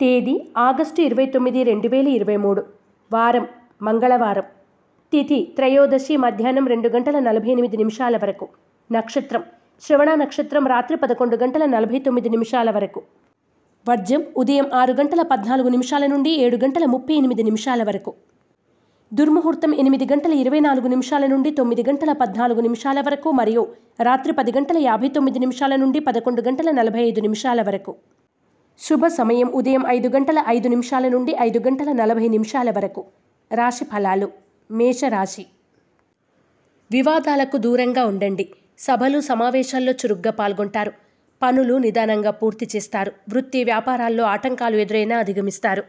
తేదీ ఆగస్టు ఇరవై తొమ్మిది రెండు వేల ఇరవై మూడు. వారం మంగళవారం. తిథి త్రయోదశి మధ్యాహ్నం రెండు గంటల నలభై ఎనిమిది నిమిషాల వరకు. నక్షత్రం శ్రవణ నక్షత్రం రాత్రి పదకొండు గంటల నలభై తొమ్మిది నిమిషాల వరకు. వర్జం ఉదయం ఆరు గంటల పద్నాలుగు నిమిషాల నుండి ఏడు గంటల ముప్పై ఎనిమిది నిమిషాల వరకు. దుర్ముహూర్తం ఎనిమిది గంటల ఇరవై నాలుగు నిమిషాల నుండి తొమ్మిది గంటల పద్నాలుగు నిమిషాల వరకు మరియు రాత్రి పది గంటల యాభై తొమ్మిది నిమిషాల నుండి పదకొండు గంటల నలభై ఐదు నిమిషాల వరకు. శుభ సమయం ఉదయం ఐదు గంటల ఐదు నిమిషాల నుండి ఐదు గంటల నలభై నిమిషాల వరకు. రాశి ఫలాలు. మేషరాశి. వివాదాలకు దూరంగా ఉండండి. సభలు సమావేశాల్లో చురుగ్గా పాల్గొంటారు. పనులు నిదానంగా పూర్తి చేస్తారు. వృత్తి వ్యాపారాల్లో ఆటంకాలు ఎదురైనా అధిగమిస్తారు.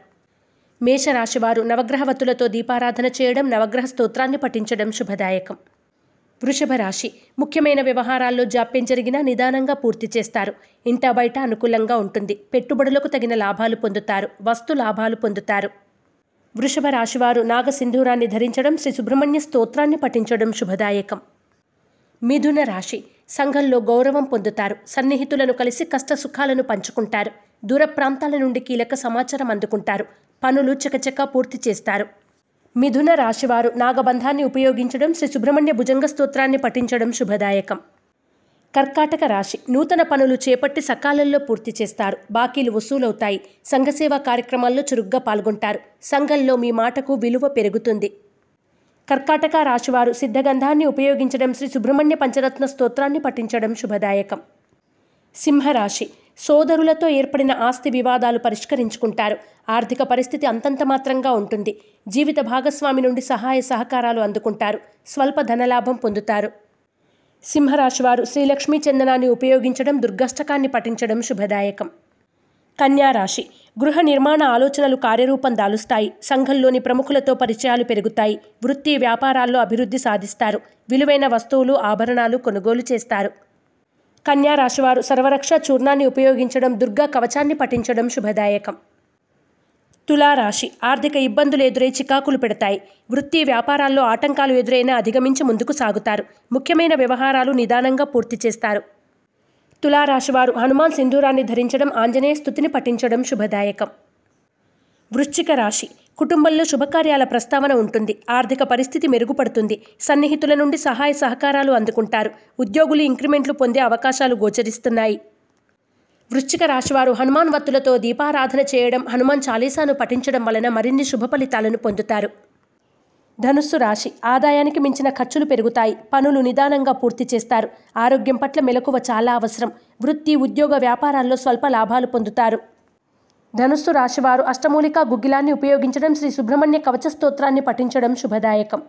మేషరాశివారు నవగ్రహవతులతో దీపారాధన చేయడం నవగ్రహ స్తోత్రాన్ని పఠించడం శుభదాయకం. వృషభ రాశి. ముఖ్యమైన వ్యవహారాల్లో జాప్యం జరిగినా నిదానంగా పూర్తి చేస్తారు. ఇంట బయట అనుకూలంగా ఉంటుంది. పెట్టుబడులకు తగిన లాభాలు పొందుతారు. వస్తు లాభాలు పొందుతారు. వృషభ రాశివారు నాగసింధూరాన్ని ధరించడం శ్రీ సుబ్రహ్మణ్య స్తోత్రాన్ని పఠించడం శుభదాయకం. మిథున రాశి. సంఘంలో గౌరవం పొందుతారు. సన్నిహితులను కలిసి కష్ట సుఖాలను పంచుకుంటారు. దూర ప్రాంతాల నుండి కీలక సమాచారం అందుకుంటారు. పనులు చకచకా పూర్తి చేస్తారు. మిథున రాశివారు నాగబంధాన్ని ఉపయోగించడం శ్రీ సుబ్రహ్మణ్య భుజంగ స్తోత్రాన్ని పఠించడం శుభదాయకం. కర్కాటక రాశి నూతన పనులు చేపట్టి సకాలంలో పూర్తి చేస్తారు. బాకీలు వసూలవుతాయి. సంఘసేవా కార్యక్రమాల్లో చురుగ్గా పాల్గొంటారు. సంఘంలో మీ మాటకు విలువ పెరుగుతుంది. కర్కాటక రాశివారు సిద్ధగంధాన్ని ఉపయోగించడం శ్రీ సుబ్రహ్మణ్య పంచరత్న స్తోత్రాన్ని పఠించడం శుభదాయకం. సింహరాశి సోదరులతో ఏర్పడిన ఆస్తి వివాదాలు పరిష్కరించుకుంటారు. ఆర్థిక పరిస్థితి అంతంత మాత్రంగా ఉంటుంది. జీవిత భాగస్వామి నుండి సహాయ సహకారాలు అందుకుంటారు. స్వల్ప ధనలాభం పొందుతారు. సింహరాశివారు శ్రీలక్ష్మీ చందనాన్ని ఉపయోగించడం దుర్గష్టకాన్ని పఠించడం శుభదాయకం. కన్యారాశి గృహ నిర్మాణ ఆలోచనలు కార్యరూపం దాలుస్తాయి. సంఘంలోని ప్రముఖులతో పరిచయాలు పెరుగుతాయి. వృత్తి వ్యాపారాల్లో అభివృద్ధి సాధిస్తారు. విలువైన వస్తువులు ఆభరణాలు కొనుగోలు చేస్తారు. కన్యా రాశివారు సర్వరక్ష చూర్ణాన్ని ఉపయోగించడం దుర్గా కవచాన్ని పఠించడం శుభదాయకం. తులారాశి ఆర్థిక ఇబ్బందులు ఎదురై చికాకులు పెడతాయి. వృత్తి వ్యాపారాల్లో ఆటంకాలు ఎదురైనా అధిగమించి ముందుకు సాగుతారు. ముఖ్యమైన వ్యవహారాలు నిదానంగా పూర్తి చేస్తారు. తులారాశివారు హనుమాన్ సింధూరాన్ని ధరించడం ఆంజనేయ స్థుతిని పఠించడం శుభదాయకం. వృశ్చిక రాశి కుటుంబంలో శుభకార్యాల ప్రస్తావన ఉంటుంది. ఆర్థిక పరిస్థితి మెరుగుపడుతుంది. సన్నిహితుల నుండి సహాయ సహకారాలు అందుకుంటారు. ఉద్యోగులు ఇంక్రిమెంట్లు పొందే అవకాశాలు గోచరిస్తున్నాయి. వృశ్చిక రాశివారు హనుమాన్ వత్తులతో దీపారాధన చేయడం హనుమాన్ చాలీసాను పఠించడం వలన మరిన్ని శుభ ఫలితాలను పొందుతారు. ధనుస్సు రాశి ఆదాయానికి మించిన ఖర్చులు పెరుగుతాయి. పనులు నిదానంగా పూర్తి చేస్తారు. ఆరోగ్యం పట్ల మెలకువ చాలా అవసరం. వృత్తి ఉద్యోగ వ్యాపారాల్లో స్వల్ప లాభాలు పొందుతారు. ధనుస్సు రాశివారు అష్టమూలిక గుగ్గిలాన్ని ఉపయోగించడం శ్రీ సుబ్రహ్మణ్య కవచ స్తోత్రాన్ని పఠించడం శుభదాయకం.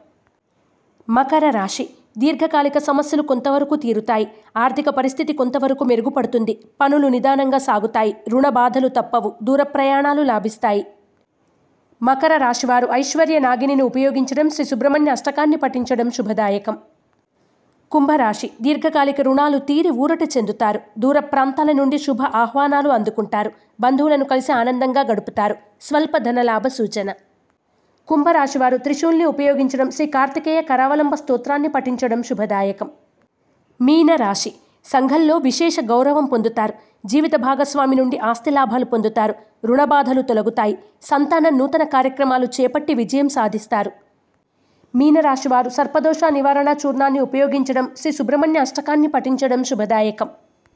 మకర రాశి. దీర్ఘకాలిక సమస్యలు కొంతవరకు తీరుతాయి. ఆర్థిక పరిస్థితి కొంతవరకు మెరుగుపడుతుంది. పనులు నిదానంగా సాగుతాయి. రుణ బాధలు తప్పవు. దూర ప్రయాణాలు లాభిస్తాయి. మకర రాశివారు ఐశ్వర్య నాగిని ఉపయోగించడం శ్రీ సుబ్రహ్మణ్య అష్టకాన్ని పఠించడం శుభదాయకం. కుంభరాశి. దీర్ఘకాలిక రుణాలు తీరి ఊరట చెందుతారు. దూర ప్రాంతాల నుండి శుభ ఆహ్వానాలు అందుకుంటారు. బంధువులను కలిసి ఆనందంగా గడుపుతారు. స్వల్ప ధనలాభ సూచన. కుంభరాశివారు త్రిశూల్ని ఉపయోగించడం శ్రీ కార్తికేయ కరావలంబ స్తోత్రాన్ని పఠించడం శుభదాయకం. మీనరాశి సంఘంలో విశేష గౌరవం పొందుతారు. జీవిత భాగస్వామి నుండి ఆస్తి లాభాలు పొందుతారు. రుణబాధలు తొలగుతాయి. సంతాన నూతన కార్యక్రమాలు చేపట్టి విజయం సాధిస్తారు. మీనరాశివారు సర్పదోష నివారణ చూర్ణాన్ని ఉపయోగించడం శ్రీ సుబ్రహ్మణ్య అష్టకాన్ని పఠించడం శుభదాయకం.